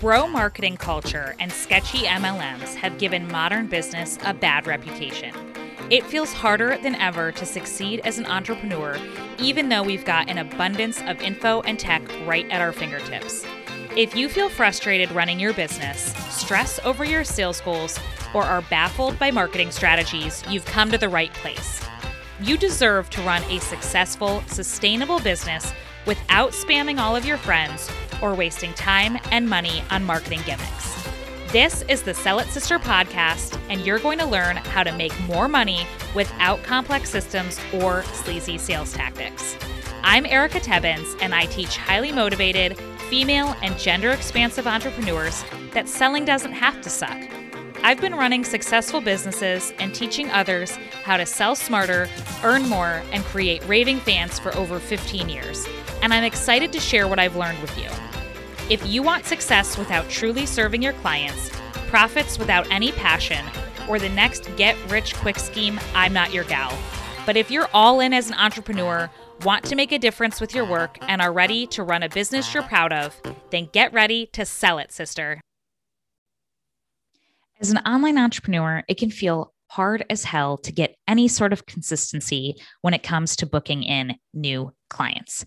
Bro marketing culture and sketchy MLMs have given modern business a bad reputation. It feels harder than ever to succeed as an entrepreneur, even though we've got an abundance of info and tech right at our fingertips. If you feel frustrated running your business, stress over your sales goals, or are baffled by marketing strategies, you've come to the right place. You deserve to run a successful, sustainable business without spamming all of your friends or wasting time and money on marketing gimmicks. This is the Sell It Sister podcast, and you're going to learn how to make more money without complex systems or sleazy sales tactics. I'm Erica Tebbins, and I teach highly motivated, female, and gender expansive entrepreneurs that selling doesn't have to suck. I've been running successful businesses and teaching others how to sell smarter, earn more, and create raving fans for over 15 years. And I'm excited to share what I've learned with you. If you want success without truly serving your clients, profits without any passion, or the next get rich quick scheme, I'm not your gal. But if you're all in as an entrepreneur, want to make a difference with your work, and are ready to run a business you're proud of, then get ready to sell it, sister. As an online entrepreneur, it can feel hard as hell to get any sort of consistency when it comes to booking in new clients.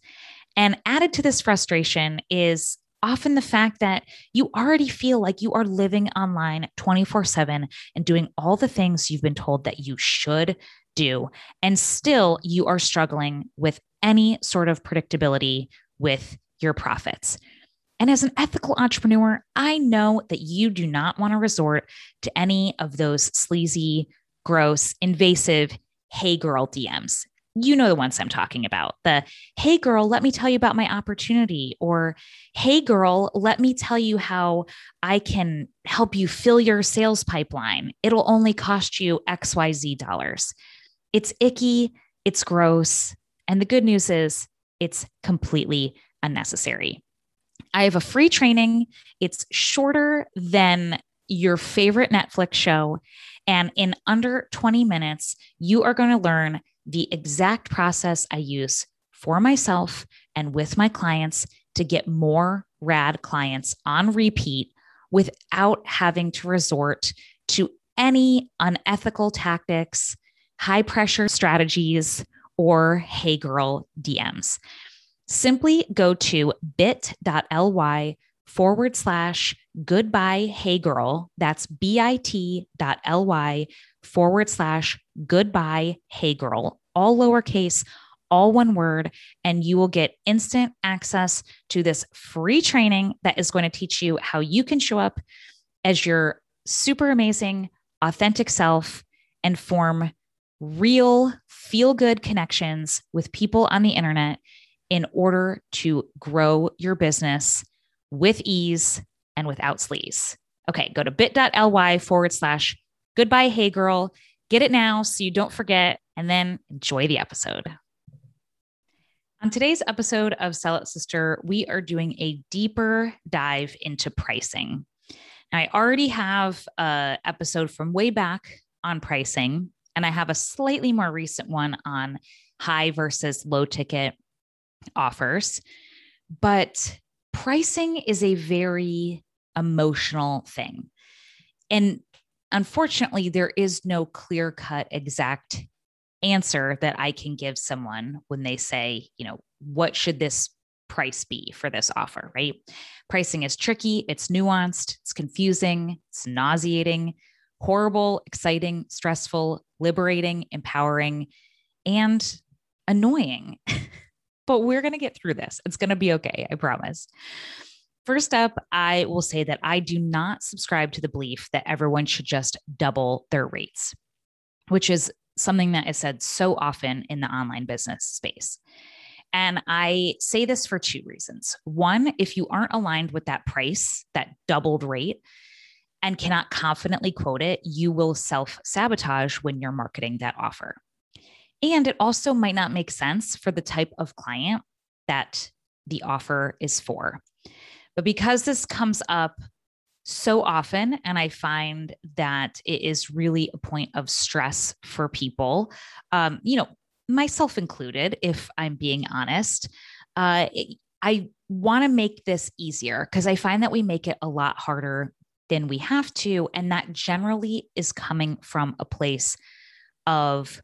And added to this frustration is often the fact that you already feel like you are living online 24 7 and doing all the things you've been told that you should do. And still, you are struggling with any sort of predictability with your profits. And as an ethical entrepreneur, I know that you do not want to resort to any of those sleazy, gross, invasive, hey girl DMs. You know the ones I'm talking about. The hey girl, let me tell you about my opportunity, or hey girl, let me tell you how I can help you fill your sales pipeline. It'll only cost you XYZ dollars. It's icky, it's gross. And the good news is it's completely unnecessary. I have a free training. It's shorter than your favorite Netflix show. And in under 20 minutes, you are going to learn the exact process I use for myself and with my clients to get more rad clients on repeat without having to resort to any unethical tactics, high pressure strategies, or hey girl DMs simply go to bit.ly forward slash goodbye hey girl. That's bit.ly forward slash goodbye hey girl, all lowercase, all one word, and you will get instant access to this free training that is going to teach you how you can show up as your super amazing, authentic self and form real, feel good connections with people on the internet in order to grow your business with ease and without sleaze. Okay, go to bit.ly forward slash goodbye, hey girl. Get it now so you don't forget, and then enjoy the episode. On today's episode of Sell It Sister, we are doing a deeper dive into pricing. Now, I already have an episode from way back on pricing, and I have a slightly more recent one on high versus low ticket offers. But pricing is a very emotional thing. And unfortunately, there is no clear cut exact answer that I can give someone when they say, you know, what should this price be for this offer, right? Pricing is tricky, it's nuanced, it's confusing, it's nauseating, horrible, exciting, stressful, liberating, empowering, and annoying. but we're going to get through this. It's going to be okay. I promise. First up, I will say that I do not subscribe to the belief that everyone should just double their rates, which is something that is said so often in the online business space. And I say this for two reasons. One, if you aren't aligned with that price, that doubled rate, and cannot confidently quote it, you will self sabotage when you're marketing that offer. And it also might not make sense for the type of client that the offer is for. But because this comes up so often, and I find that it is really a point of stress for people, um, you know, myself included, if I'm being honest, uh, I want to make this easier because I find that we make it a lot harder than we have to. And that generally is coming from a place of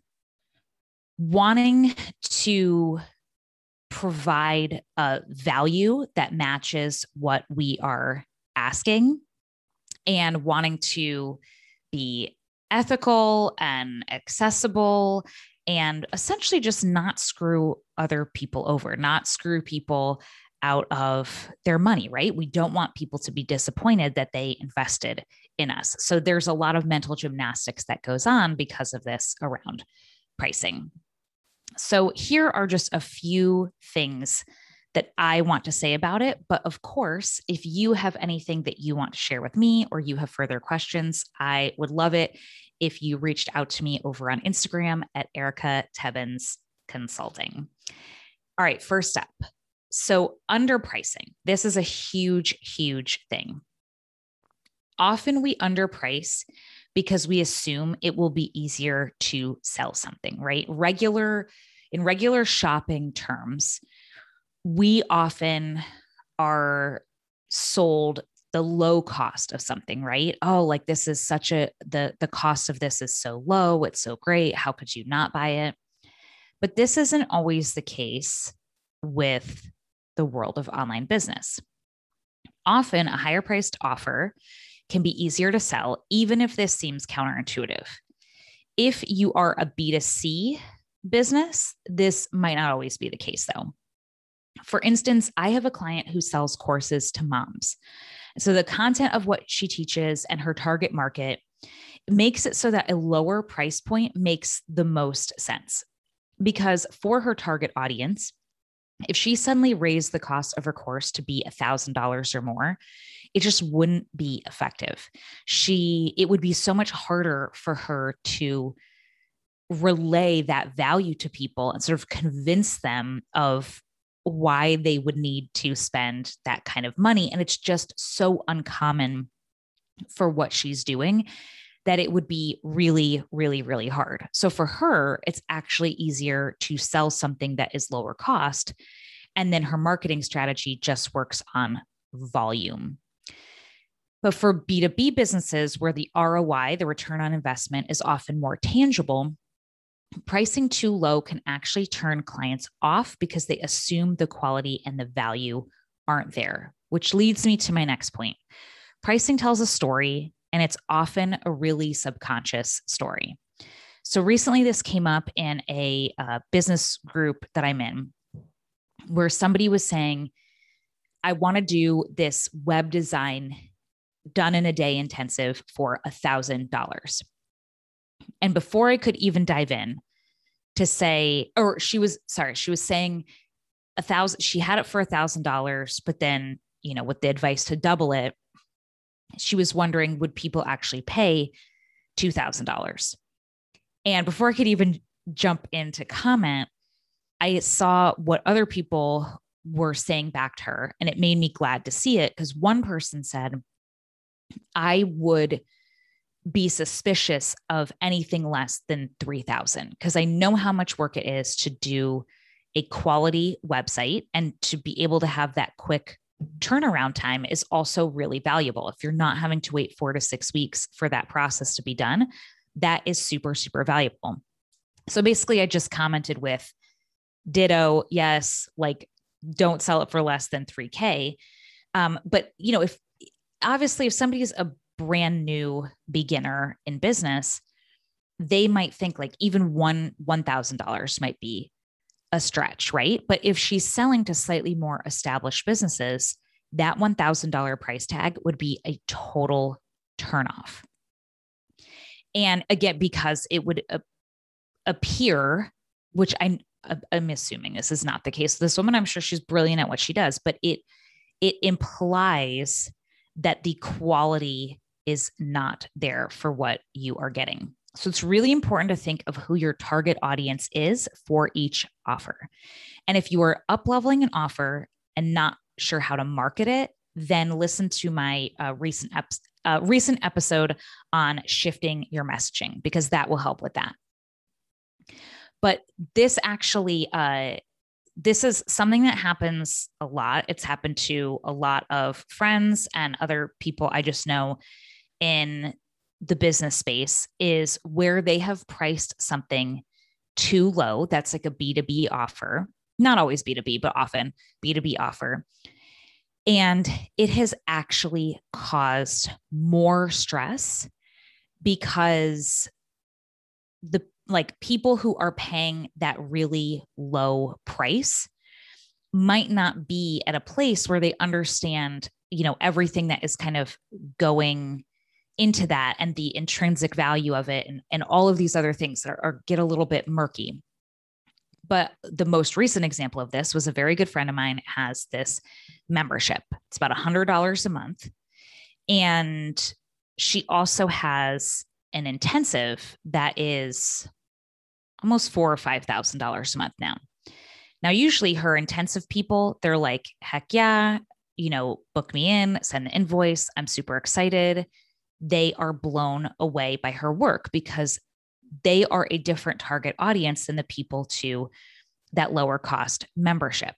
wanting to provide a value that matches what we are asking and wanting to be ethical and accessible and essentially just not screw other people over, not screw people out of their money, right? We don't want people to be disappointed that they invested in us. So there's a lot of mental gymnastics that goes on because of this around pricing. So here are just a few things that I want to say about it. But of course, if you have anything that you want to share with me or you have further questions, I would love it if you reached out to me over on Instagram at Erica Tebbins Consulting. All right, first up. So, underpricing. This is a huge, huge thing. Often we underprice because we assume it will be easier to sell something, right? Regular, in regular shopping terms, we often are sold the low cost of something right? Oh like this is such a the the cost of this is so low it's so great how could you not buy it? But this isn't always the case with the world of online business. Often a higher priced offer can be easier to sell even if this seems counterintuitive. If you are a b2c business this might not always be the case though for instance, I have a client who sells courses to moms. So the content of what she teaches and her target market makes it so that a lower price point makes the most sense. Because for her target audience, if she suddenly raised the cost of her course to be $1000 or more, it just wouldn't be effective. She it would be so much harder for her to relay that value to people and sort of convince them of why they would need to spend that kind of money. And it's just so uncommon for what she's doing that it would be really, really, really hard. So for her, it's actually easier to sell something that is lower cost. And then her marketing strategy just works on volume. But for B2B businesses where the ROI, the return on investment, is often more tangible, pricing too low can actually turn clients off because they assume the quality and the value aren't there, which leads me to my next point. Pricing tells a story, and it's often a really subconscious story. So recently, this came up in a uh, business group that I'm in where somebody was saying, I want to do this web design done in a day intensive for a thousand dollars. And before I could even dive in to say, or she was sorry, she was saying a thousand, she had it for a thousand dollars, but then, you know, with the advice to double it, she was wondering would people actually pay $2,000? And before I could even jump in to comment, I saw what other people were saying back to her, and it made me glad to see it because one person said, I would be suspicious of anything less than 3000 because I know how much work it is to do a quality website and to be able to have that quick turnaround time is also really valuable. If you're not having to wait 4 to 6 weeks for that process to be done, that is super super valuable. So basically I just commented with ditto, yes, like don't sell it for less than 3k. Um, but you know, if obviously if somebody is a brand new beginner in business, they might think like even one $1,000 might be a stretch, right? But if she's selling to slightly more established businesses, that $1,000 price tag would be a total turnoff. And again, because it would appear, which I, I'm assuming this is not the case. This woman, I'm sure she's brilliant at what she does, but it it implies that the quality is not there for what you are getting. So it's really important to think of who your target audience is for each offer. And if you are up leveling an offer and not sure how to market it, then listen to my uh, recent ep- uh, recent episode on shifting your messaging because that will help with that. But this actually uh, this is something that happens a lot. It's happened to a lot of friends and other people I just know in the business space is where they have priced something too low. That's like a B2B offer, not always B2B, but often B2B offer. And it has actually caused more stress because the like people who are paying that really low price might not be at a place where they understand you know everything that is kind of going into that and the intrinsic value of it and, and all of these other things that are, are get a little bit murky but the most recent example of this was a very good friend of mine has this membership it's about a $100 a month and she also has an intensive that is almost four or five thousand dollars a month now. Now, usually her intensive people, they're like, heck yeah, you know, book me in, send the invoice. I'm super excited. They are blown away by her work because they are a different target audience than the people to that lower cost membership.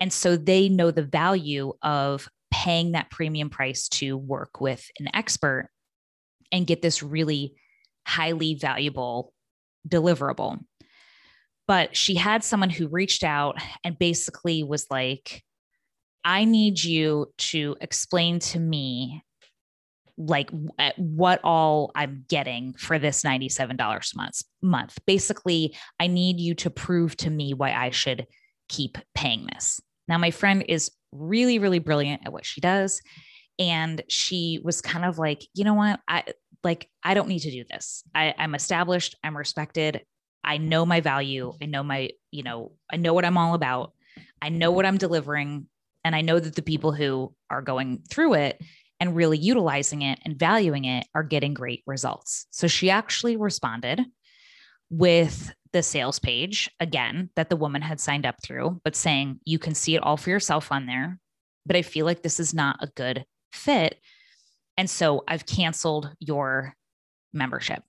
And so they know the value of paying that premium price to work with an expert and get this really highly valuable deliverable. But she had someone who reached out and basically was like, I need you to explain to me like what all I'm getting for this $97 month month. Basically, I need you to prove to me why I should keep paying this. Now my friend is really really brilliant at what she does and she was kind of like, "You know what? I like I don't need to do this. I, I'm established, I'm respected, I know my value, I know my, you know, I know what I'm all about, I know what I'm delivering, and I know that the people who are going through it and really utilizing it and valuing it are getting great results. So she actually responded with the sales page again that the woman had signed up through, but saying you can see it all for yourself on there. But I feel like this is not a good fit and so I've canceled your membership.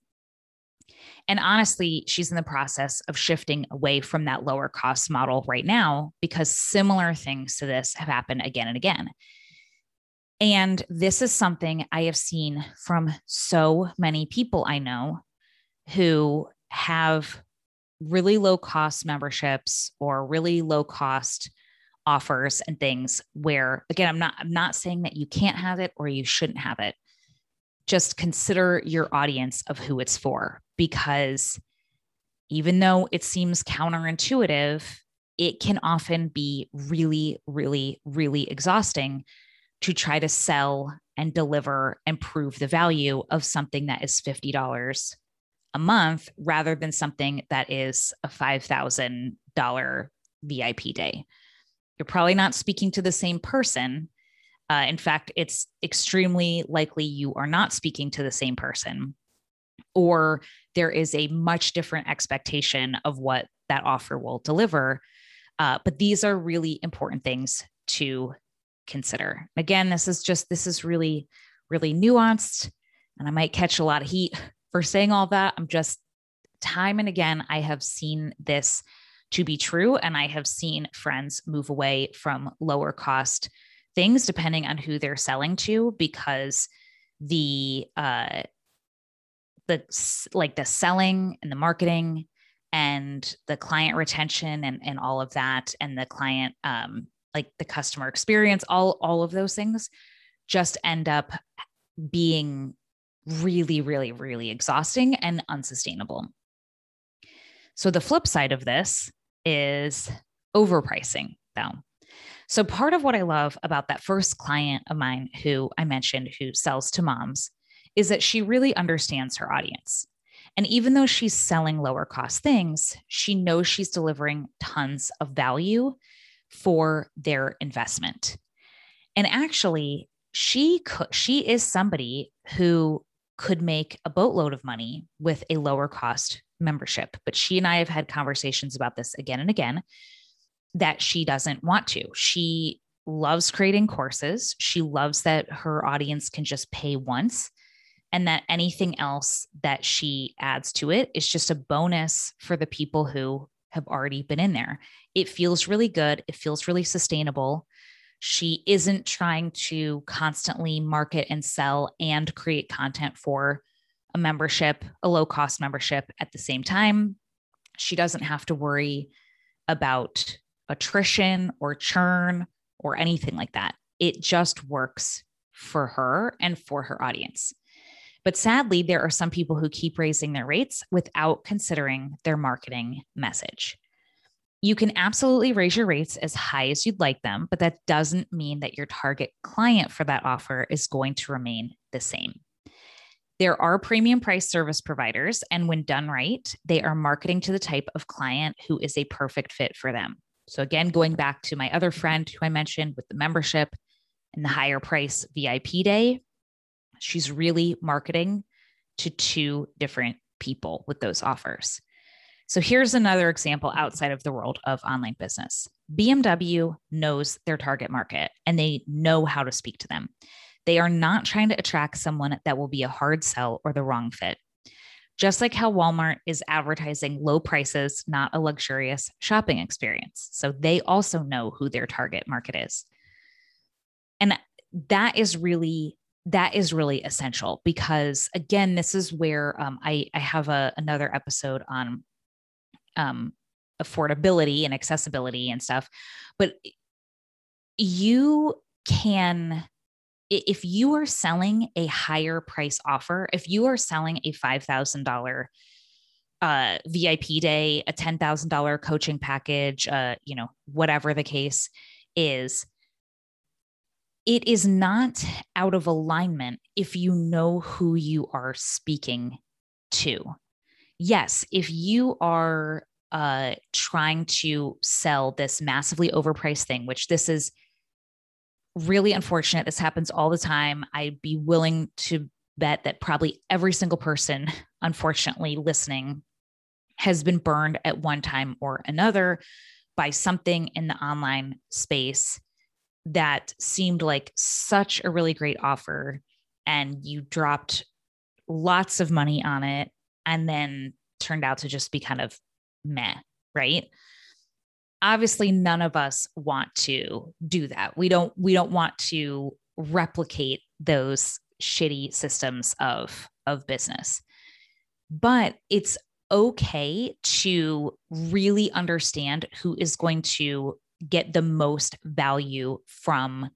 And honestly, she's in the process of shifting away from that lower cost model right now because similar things to this have happened again and again. And this is something I have seen from so many people I know who have really low cost memberships or really low cost offers and things where again i'm not i'm not saying that you can't have it or you shouldn't have it. Just consider your audience of who it's for because even though it seems counterintuitive it can often be really really really exhausting to try to sell and deliver and prove the value of something that is $50 a month rather than something that is a $5000 VIP day you're probably not speaking to the same person. Uh, in fact, it's extremely likely you are not speaking to the same person, or there is a much different expectation of what that offer will deliver. Uh, but these are really important things to consider. Again, this is just, this is really, really nuanced. And I might catch a lot of heat for saying all that. I'm just, time and again, I have seen this to be true. And I have seen friends move away from lower cost things depending on who they're selling to because the uh the like the selling and the marketing and the client retention and and all of that and the client um like the customer experience all all of those things just end up being really really really exhausting and unsustainable so the flip side of this is overpricing though. So, part of what I love about that first client of mine who I mentioned who sells to moms is that she really understands her audience. And even though she's selling lower cost things, she knows she's delivering tons of value for their investment. And actually, she could, she is somebody who could make a boatload of money with a lower cost membership. But she and I have had conversations about this again and again that she doesn't want to. She loves creating courses. She loves that her audience can just pay once and that anything else that she adds to it is just a bonus for the people who have already been in there. It feels really good. It feels really sustainable. She isn't trying to constantly market and sell and create content for a membership, a low cost membership at the same time. She doesn't have to worry about attrition or churn or anything like that. It just works for her and for her audience. But sadly, there are some people who keep raising their rates without considering their marketing message. You can absolutely raise your rates as high as you'd like them, but that doesn't mean that your target client for that offer is going to remain the same. There are premium price service providers, and when done right, they are marketing to the type of client who is a perfect fit for them. So, again, going back to my other friend who I mentioned with the membership and the higher price VIP day, she's really marketing to two different people with those offers. So here's another example outside of the world of online business. BMW knows their target market and they know how to speak to them. They are not trying to attract someone that will be a hard sell or the wrong fit. Just like how Walmart is advertising low prices, not a luxurious shopping experience. So they also know who their target market is. And that is really that is really essential because again this is where um, I, I have a, another episode on um, affordability and accessibility and stuff. But you can, if you are selling a higher price offer, if you are selling a $5,000 uh, VIP day, a $10,000 coaching package, uh, you know, whatever the case is, it is not out of alignment if you know who you are speaking to. Yes, if you are uh, trying to sell this massively overpriced thing, which this is really unfortunate. This happens all the time. I'd be willing to bet that probably every single person, unfortunately, listening has been burned at one time or another by something in the online space that seemed like such a really great offer. And you dropped lots of money on it and then turned out to just be kind of meh, right? Obviously none of us want to do that. We don't we don't want to replicate those shitty systems of of business. But it's okay to really understand who is going to get the most value from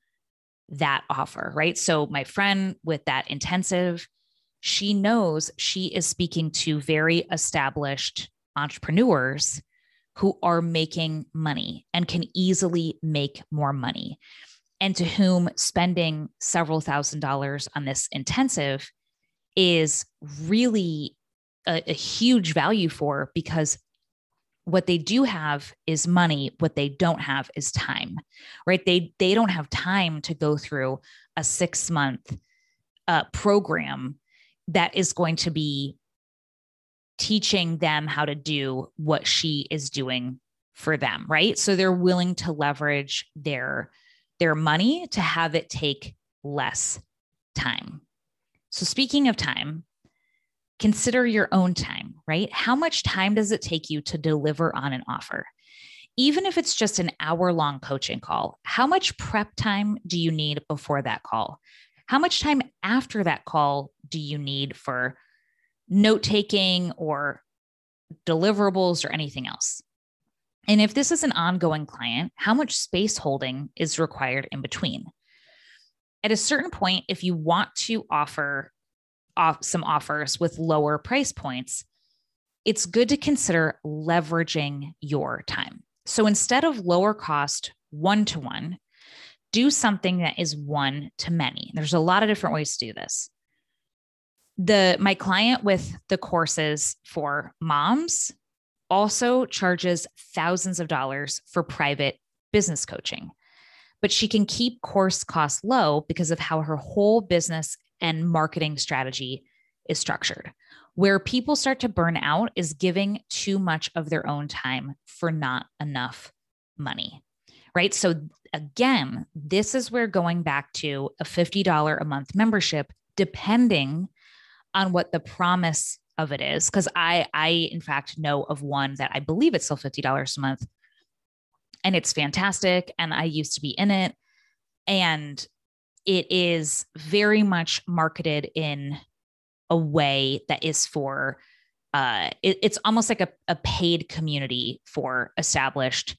that offer, right? So, my friend with that intensive, she knows she is speaking to very established entrepreneurs who are making money and can easily make more money, and to whom spending several thousand dollars on this intensive is really a, a huge value for because what they do have is money what they don't have is time right? They they don't have time to go through a 6 month uh, program that is going to be teaching them how to do what she is doing for them right? So they're willing to leverage their their money to have it take less time. So speaking of time consider your own time right how much time does it take you to deliver on an offer even if it's just an hour long coaching call how much prep time do you need before that call how much time after that call do you need for note taking or deliverables or anything else. And if this is an ongoing client, how much space holding is required in between? At a certain point, if you want to offer off some offers with lower price points, it's good to consider leveraging your time. So instead of lower cost one to one, do something that is one to many. There's a lot of different ways to do this the my client with the courses for moms also charges thousands of dollars for private business coaching but she can keep course costs low because of how her whole business and marketing strategy is structured. Where people start to burn out is giving too much of their own time for not enough money right? So again this is where going back to a $50 a month membership depending on what the promise of it is because I I in fact know of one that I believe it's still $50 a month and it's fantastic and I used to be in it and it is very much marketed in a way that is for uh, it, it's almost like a, a paid community for established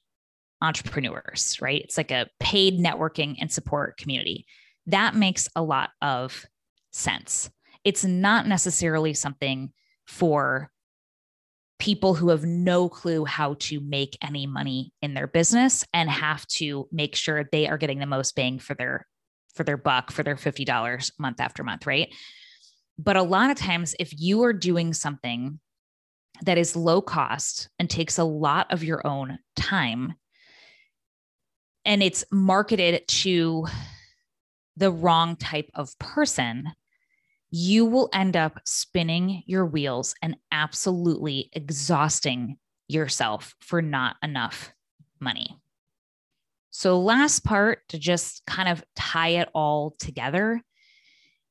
entrepreneurs, right? It's like a paid networking and support community. That makes a lot of sense. It's not necessarily something for people who have no clue how to make any money in their business and have to make sure they are getting the most bang for their for their buck for their $50 month after month, right? But a lot of times if you are doing something that is low cost and takes a lot of your own time and it's marketed to the wrong type of person, you will end up spinning your wheels and absolutely exhausting yourself for not enough money. So, last part to just kind of tie it all together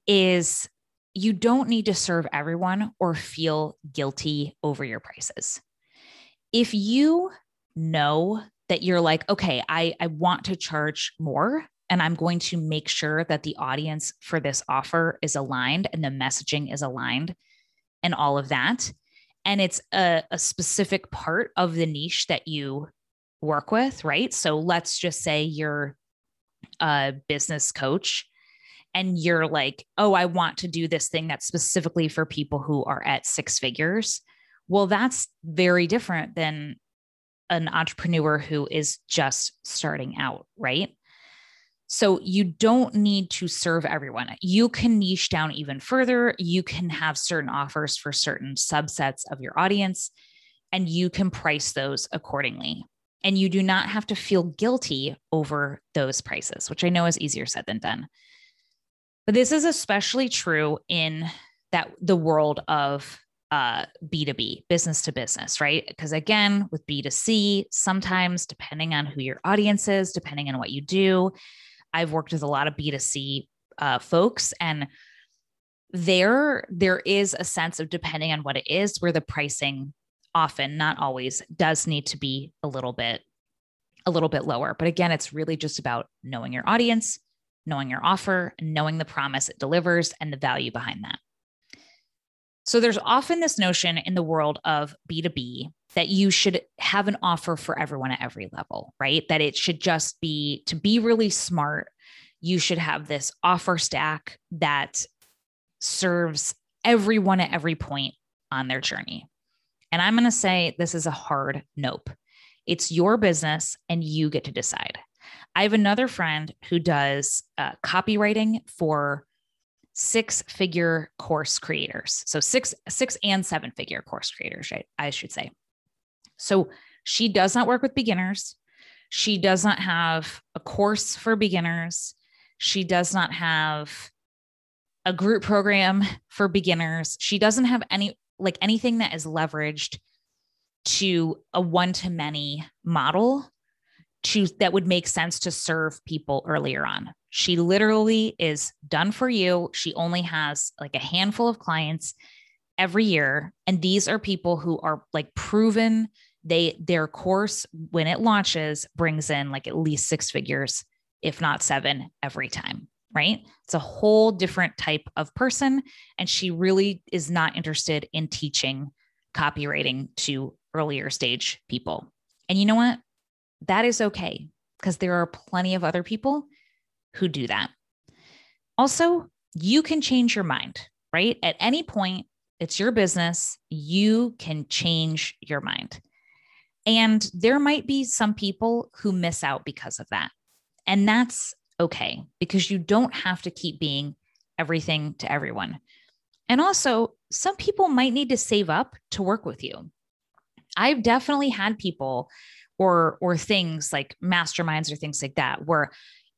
is you don't need to serve everyone or feel guilty over your prices. If you know that you're like, okay, I, I want to charge more and I'm going to make sure that the audience for this offer is aligned and the messaging is aligned and all of that. And it's a, a specific part of the niche that you work with, right? So let's just say you're a business coach and you're like, oh, I want to do this thing that's specifically for people who are at six figures. Well, that's very different than an entrepreneur who is just starting out, right? So you don't need to serve everyone. You can niche down even further. You can have certain offers for certain subsets of your audience, and you can price those accordingly. And you do not have to feel guilty over those prices, which I know is easier said than done. But this is especially true in that the world of uh, B2B, business to business, right? Because again, with B2C, sometimes depending on who your audience is, depending on what you do, I've worked with a lot of B2C uh, folks and there there is a sense of depending on what it is where the pricing often not always does need to be a little bit a little bit lower but again it's really just about knowing your audience knowing your offer knowing the promise it delivers and the value behind that so there's often this notion in the world of B2B that you should have an offer for everyone at every level, right? That it should just be to be really smart, you should have this offer stack that serves everyone at every point on their journey. And I'm going to say this is a hard nope. It's your business and you get to decide. I have another friend who does uh, copywriting for six figure course creators. So six, six and seven figure course creators, right? I should say. So she does not work with beginners. She does not have a course for beginners. She does not have a group program for beginners. She doesn't have any, like anything that is leveraged to a one to many model to that would make sense to serve people earlier on. She literally is done for you. She only has like a handful of clients every year and these are people who are like proven they their course when it launches brings in like at least six figures if not seven every time right it's a whole different type of person and she really is not interested in teaching copywriting to earlier stage people and you know what that is okay because there are plenty of other people who do that. Also, you can change your mind, right? At any point, it's your business. You can change your mind. And there might be some people who miss out because of that. And that's okay because you don't have to keep being everything to everyone. And also, some people might need to save up to work with you. I've definitely had people or or things like masterminds or things like that where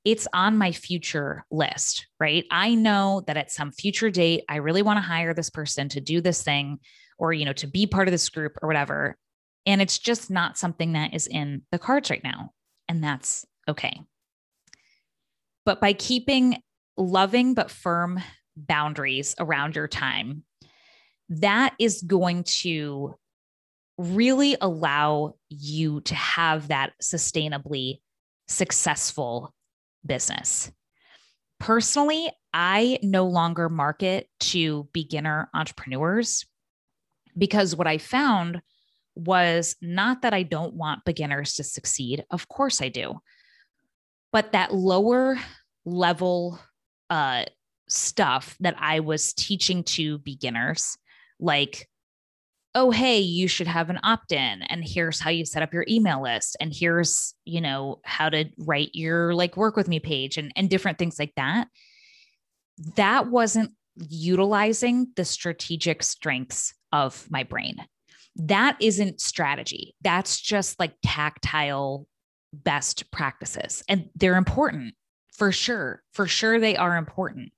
it's on my future list, right? I know that at some future date, I really want to hire this person to do this thing or, you know, to be part of this group or whatever. And it's just not something that is in the cards right now. And that's okay. But by keeping loving but firm boundaries around your time, that is going to really allow you to have that sustainably successful business. Personally, I no longer market to beginner entrepreneurs because what I found was not that I don't want beginners to succeed. Of course I do. But that lower level uh, stuff that I was teaching to beginners, like, oh, hey, you should have an opt in, and here's how you set up your email list, and here's, you know, how to write your like work with me page and, and different things like that. That wasn't utilizing the strategic strengths of my brain. That isn't strategy. That's just like tactile best practices. And they're important for sure. For sure, they are important.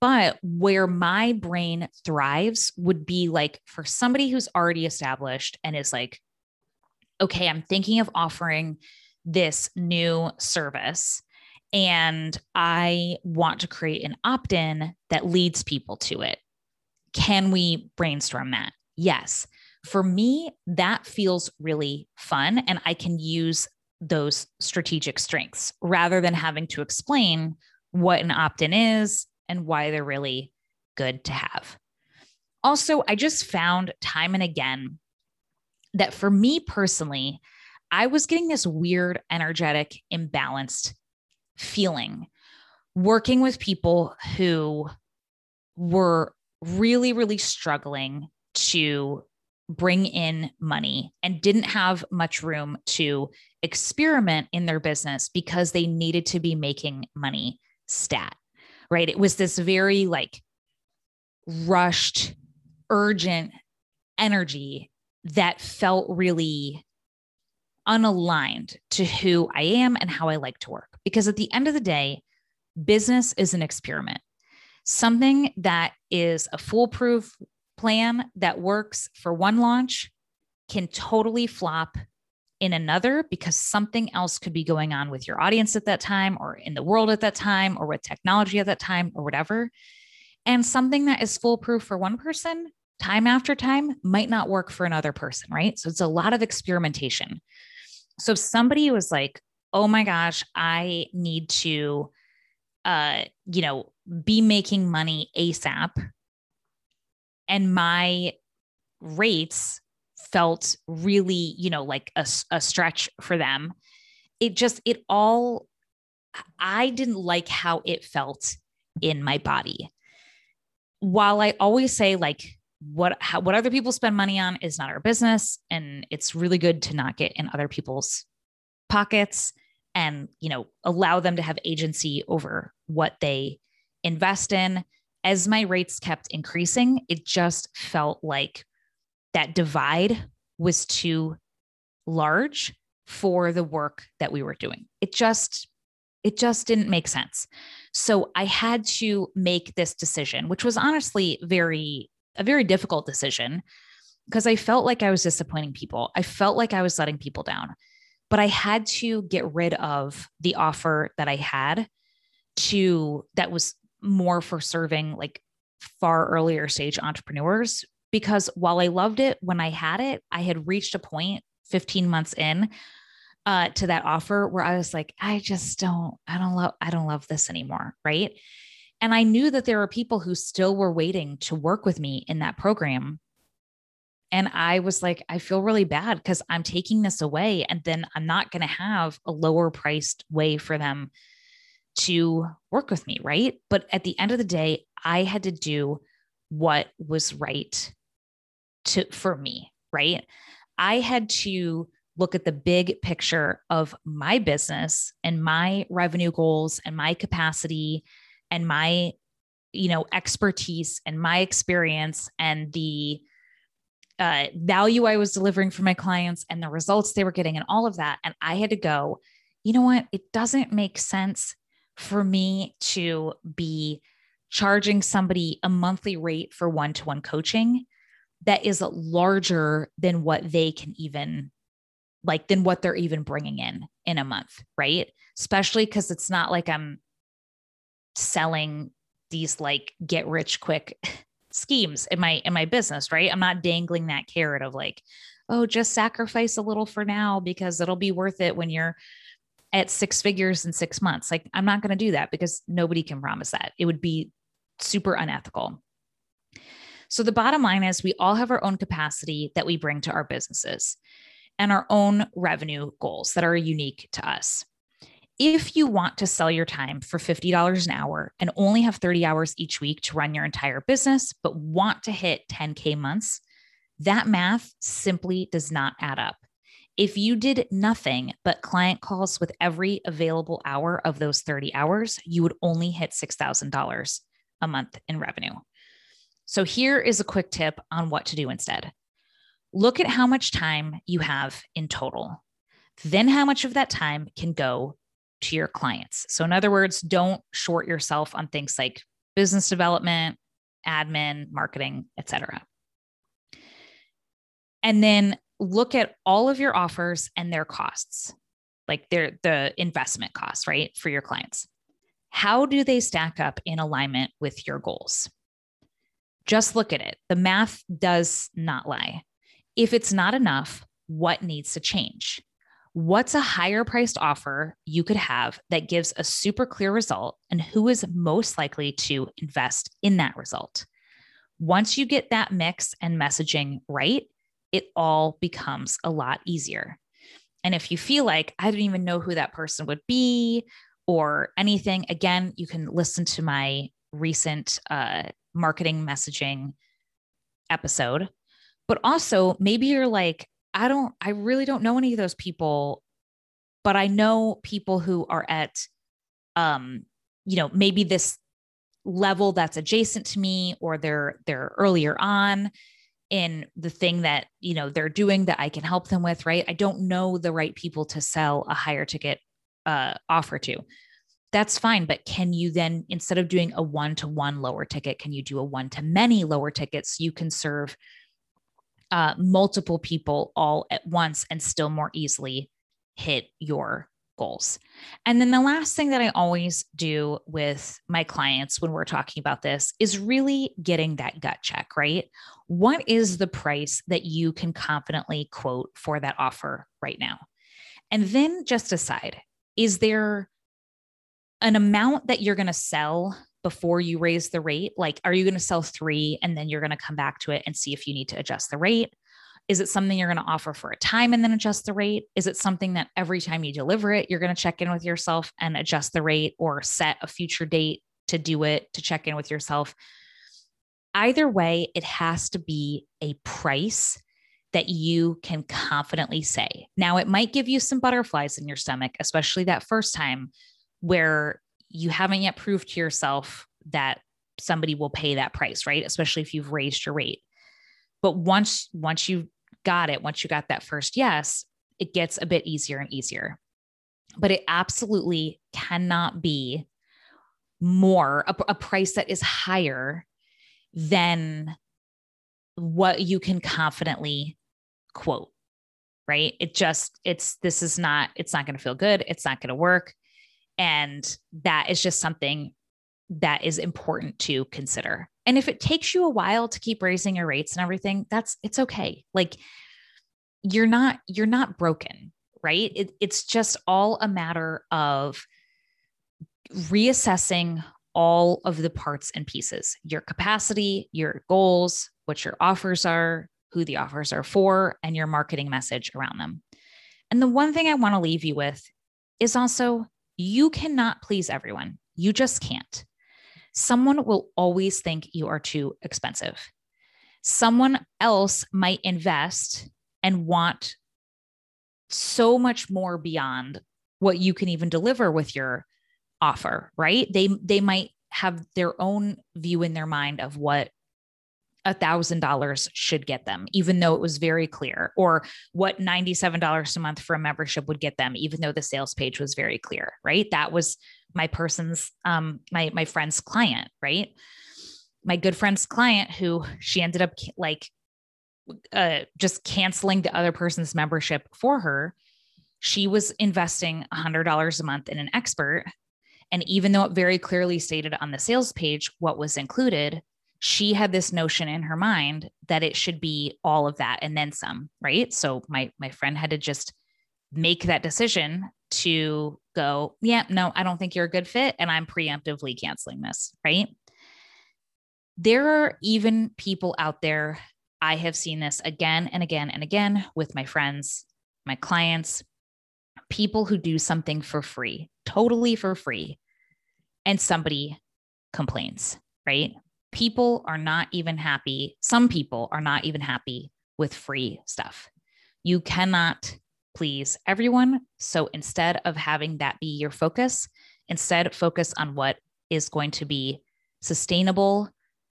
But where my brain thrives would be like for somebody who's already established and is like, okay, I'm thinking of offering this new service and I want to create an opt in that leads people to it. Can we brainstorm that? Yes. For me, that feels really fun, and I can use those strategic strengths rather than having to explain what an opt in is and why they're really good to have. Also, I just found time and again that for me personally, I was getting this weird, energetic, imbalanced feeling working with people who were really, really struggling to bring in money and didn't have much room to experiment in their business because they needed to be making money stat, right? It was this very like rushed, urgent energy that felt really unaligned to who I am and how I like to work. Because at the end of the day, business is an experiment. Something that is a foolproof plan that works for one launch can totally flop in another because something else could be going on with your audience at that time or in the world at that time or with technology at that time or whatever. And something that is foolproof for one person time after time might not work for another person, right? So it's a lot of experimentation. So if somebody was like, "Oh my gosh, I need to uh, you know, be making money ASAP and my rates felt really, you know, like a, a stretch for them. It just, it all, I didn't like how it felt in my body. While I always say, like, what how, what other people spend money on is not our business and it's really good to not get in other people's pockets and you know allow them to have agency over what they invest in as my rates kept increasing, it just felt like that divide was too large for the work that we were doing. It just it just didn't make sense. So I had to make this decision, which was honestly very a very difficult decision because I felt like I was disappointing people. I felt like I was letting people down. But I had to get rid of the offer that I had to that was more for serving like far earlier stage entrepreneurs because while I loved it when I had it, I had reached a point 15 months in uh, to that offer where I was like, I just don't, I don't love, I don't love this anymore. Right. And I knew that there were people who still were waiting to work with me in that program. And I was like, I feel really bad because I'm taking this away and then I'm not going to have a lower priced way for them to work with me, right? But at the end of the day, I had to do what was right to for me, right? I had to look at the big picture of my business and my revenue goals and my capacity and my you know expertise and my experience and the uh, value I was delivering for my clients and the results they were getting and all of that. And I had to go, you know what? It doesn't make sense for me to be charging somebody a monthly rate for one to one coaching that is larger than what they can even like than what they're even bringing in in a month right especially because it's not like i'm selling these like get rich quick schemes in my in my business, right? I'm not dangling that carrot of like, oh, just sacrifice a little for now because it'll be worth it when you're at six figures in six months. Like, I'm not going to do that because nobody can promise that. It would be super unethical. So, the bottom line is we all have our own capacity that we bring to our businesses and our own revenue goals that are unique to us. If you want to sell your time for $50 an hour and only have 30 hours each week to run your entire business, but want to hit 10K months, that math simply does not add up. If you did nothing but client calls with every available hour of those 30 hours, you would only hit $6,000 a month in revenue. So, here is a quick tip on what to do instead look at how much time you have in total, then how much of that time can go to your clients. So, in other words, don't short yourself on things like business development, admin, marketing, etc. And then look at all of your offers and their costs, like their the investment costs, right, for your clients. How do they stack up in alignment with your goals? Just look at it. The math does not lie. If it's not enough, what needs to change? What's a higher priced offer you could have that gives a super clear result, and who is most likely to invest in that result? Once you get that mix and messaging right, it all becomes a lot easier. And if you feel like I don't even know who that person would be or anything, again, you can listen to my recent uh, marketing messaging episode. But also, maybe you're like, I don't, I really don't know any of those people, but I know people who are at, um, you know, maybe this level that's adjacent to me or they're they're earlier on in the thing that you know they're doing that I can help them with right? I don't know the right people to sell a higher ticket uh, offer to. That's fine but can you then instead of doing a one to one lower ticket can you do a one to many lower tickets? You can serve uh, multiple people all at once and still more easily hit your goals. And then the last thing that I always do with my clients when we're talking about this is really getting that gut check, right? What is the price that you can confidently quote for that offer right now? And then just decide is there an amount that you're going to sell before you raise the rate? Like, are you going to sell three and then you're going to come back to it and see if you need to adjust the rate? Is it something you're going to offer for a time and then adjust the rate? Is it something that every time you deliver it, you're going to check in with yourself and adjust the rate or set a future date to do it, to check in with yourself? Either way, it has to be a price that you can confidently say. Now, it might give you some butterflies in your stomach, especially that first time where you haven't yet proved to yourself that somebody will pay that price, right? Especially if you've raised your rate. But once once you got it, once you got that first yes, it gets a bit easier and easier. But it absolutely cannot be more a, a price that is higher than what you can confidently quote right it just it's this is not it's not going to feel good it's not going to work and that is just something that is important to consider. And if it takes you a while to keep raising your rates and everything, that's it's okay. Like you're not you're not broken, right? It, it's just all a matter of reassessing all of the parts and pieces your capacity, your goals, what your offers are, who the offers are for, and your marketing message around them. And the one thing I want to leave you with is also you cannot please everyone. You just can't. Someone will always think you are too expensive. Someone else might invest and want so much more beyond what you can even deliver with your offer, right? They they might have their own view in their mind of what a thousand dollars should get them, even though it was very clear, or what $97 a month for a membership would get them, even though the sales page was very clear, right? That was my person's, um, my, my friend's client, right? My good friend's client who she ended up like, uh, just canceling the other person's membership for her. She was investing $100 a month in an expert. And even though it very clearly stated on the sales page what was included, she had this notion in her mind that it should be all of that and then some, right? So my my friend had to just make that decision to go, yeah, no, I don't think you're a good fit and I'm preemptively canceling this, right? There are even people out there I have seen this again and again and again with my friends, my clients, people who do something for free, totally for free, and somebody complains, right? People are not even happy. Some people are not even happy with free stuff. You cannot please everyone. So instead of having that be your focus, instead focus on what is going to be sustainable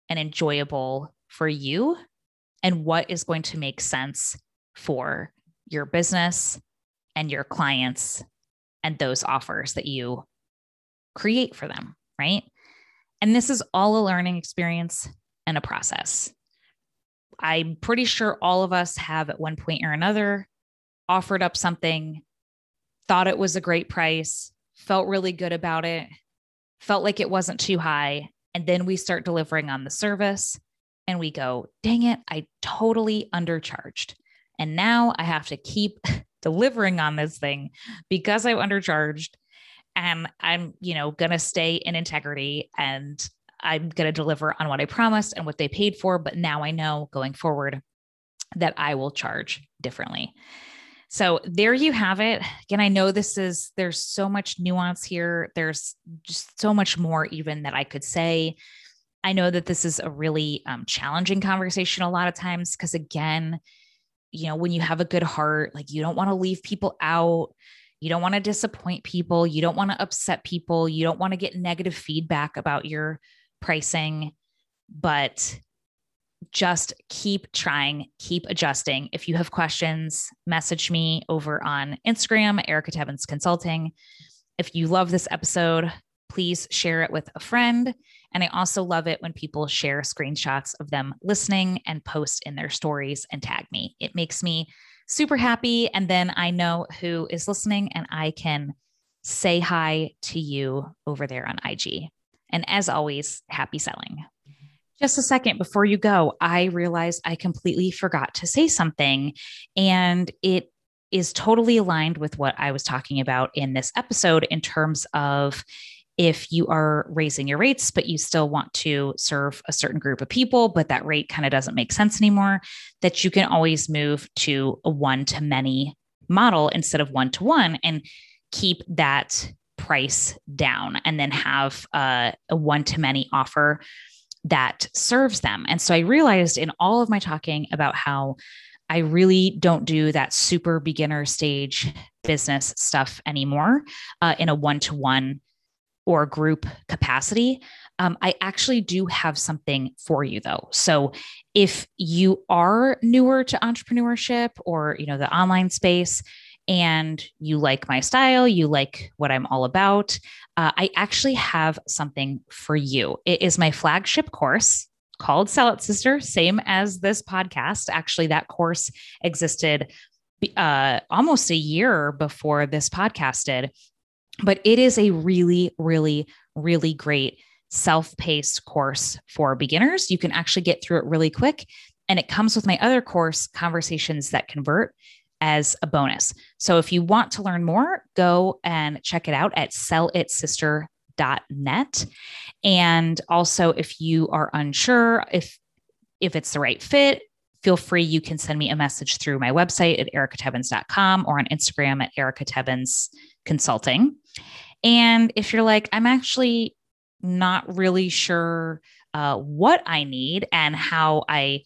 and enjoyable for you and what is going to make sense for your business and your clients and those offers that you create for them, right? And this is all a learning experience and a process. I'm pretty sure all of us have at one point or another offered up something, thought it was a great price, felt really good about it, felt like it wasn't too high. And then we start delivering on the service and we go, dang it, I totally undercharged. And now I have to keep delivering on this thing because I've undercharged and I'm, you know, going to stay in integrity and I'm going to deliver on what I promised and what they paid for. But now I know going forward that I will charge differently. So there you have it. Again, I know this is, there's so much nuance here. There's just so much more, even that I could say. I know that this is a really um, challenging conversation a lot of times because, again, you know, when you have a good heart, like you don't want to leave people out. You don't want to disappoint people. You don't want to upset people. You don't want to get negative feedback about your pricing. But just keep trying, keep adjusting. If you have questions, message me over on Instagram, Erica Tebbins Consulting. If you love this episode, please share it with a friend. And I also love it when people share screenshots of them listening and post in their stories and tag me. It makes me super happy. And then I know who is listening and I can say hi to you over there on IG. And as always, happy selling. Just a second before you go, I realized I completely forgot to say something. And it is totally aligned with what I was talking about in this episode in terms of if you are raising your rates, but you still want to serve a certain group of people, but that rate kind of doesn't make sense anymore, that you can always move to a one to many model instead of one to one and keep that price down and then have uh, a one to many offer that serves them. And so I realized in all of my talking about how I really don't do that super beginner stage business stuff anymore uh, in a one to one or group capacity. Um, I actually do have something for you though. So if you are newer to entrepreneurship or you know the online space and you like my style, you like what I'm all about, uh, I actually have something for you. It is my flagship course called Sell It Sister, same as this podcast. Actually, that course existed uh, almost a year before this podcast did. But it is a really, really, really great self paced course for beginners. You can actually get through it really quick. And it comes with my other course, Conversations That Convert, as a bonus. So if you want to learn more, go and check it out at sellitsister.net. And also, if you are unsure if if it's the right fit, feel free. You can send me a message through my website at ericatebbins.com or on Instagram at ericatebbins consulting. And if you're like, I'm actually not really sure uh, what I need and how I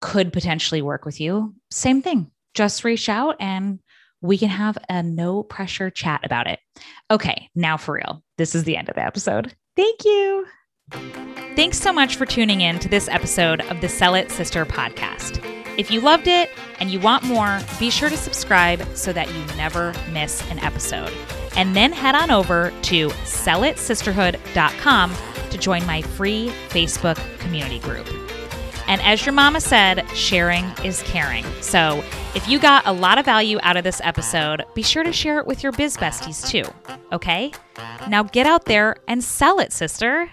could potentially work with you, same thing. Just reach out and we can have a no pressure chat about it. Okay, now for real. This is the end of the episode. Thank you. Thanks so much for tuning in to this episode of the Sell It Sister podcast. If you loved it and you want more, be sure to subscribe so that you never miss an episode. And then head on over to sellitsisterhood.com to join my free Facebook community group. And as your mama said, sharing is caring. So if you got a lot of value out of this episode, be sure to share it with your biz besties too. Okay? Now get out there and sell it, sister.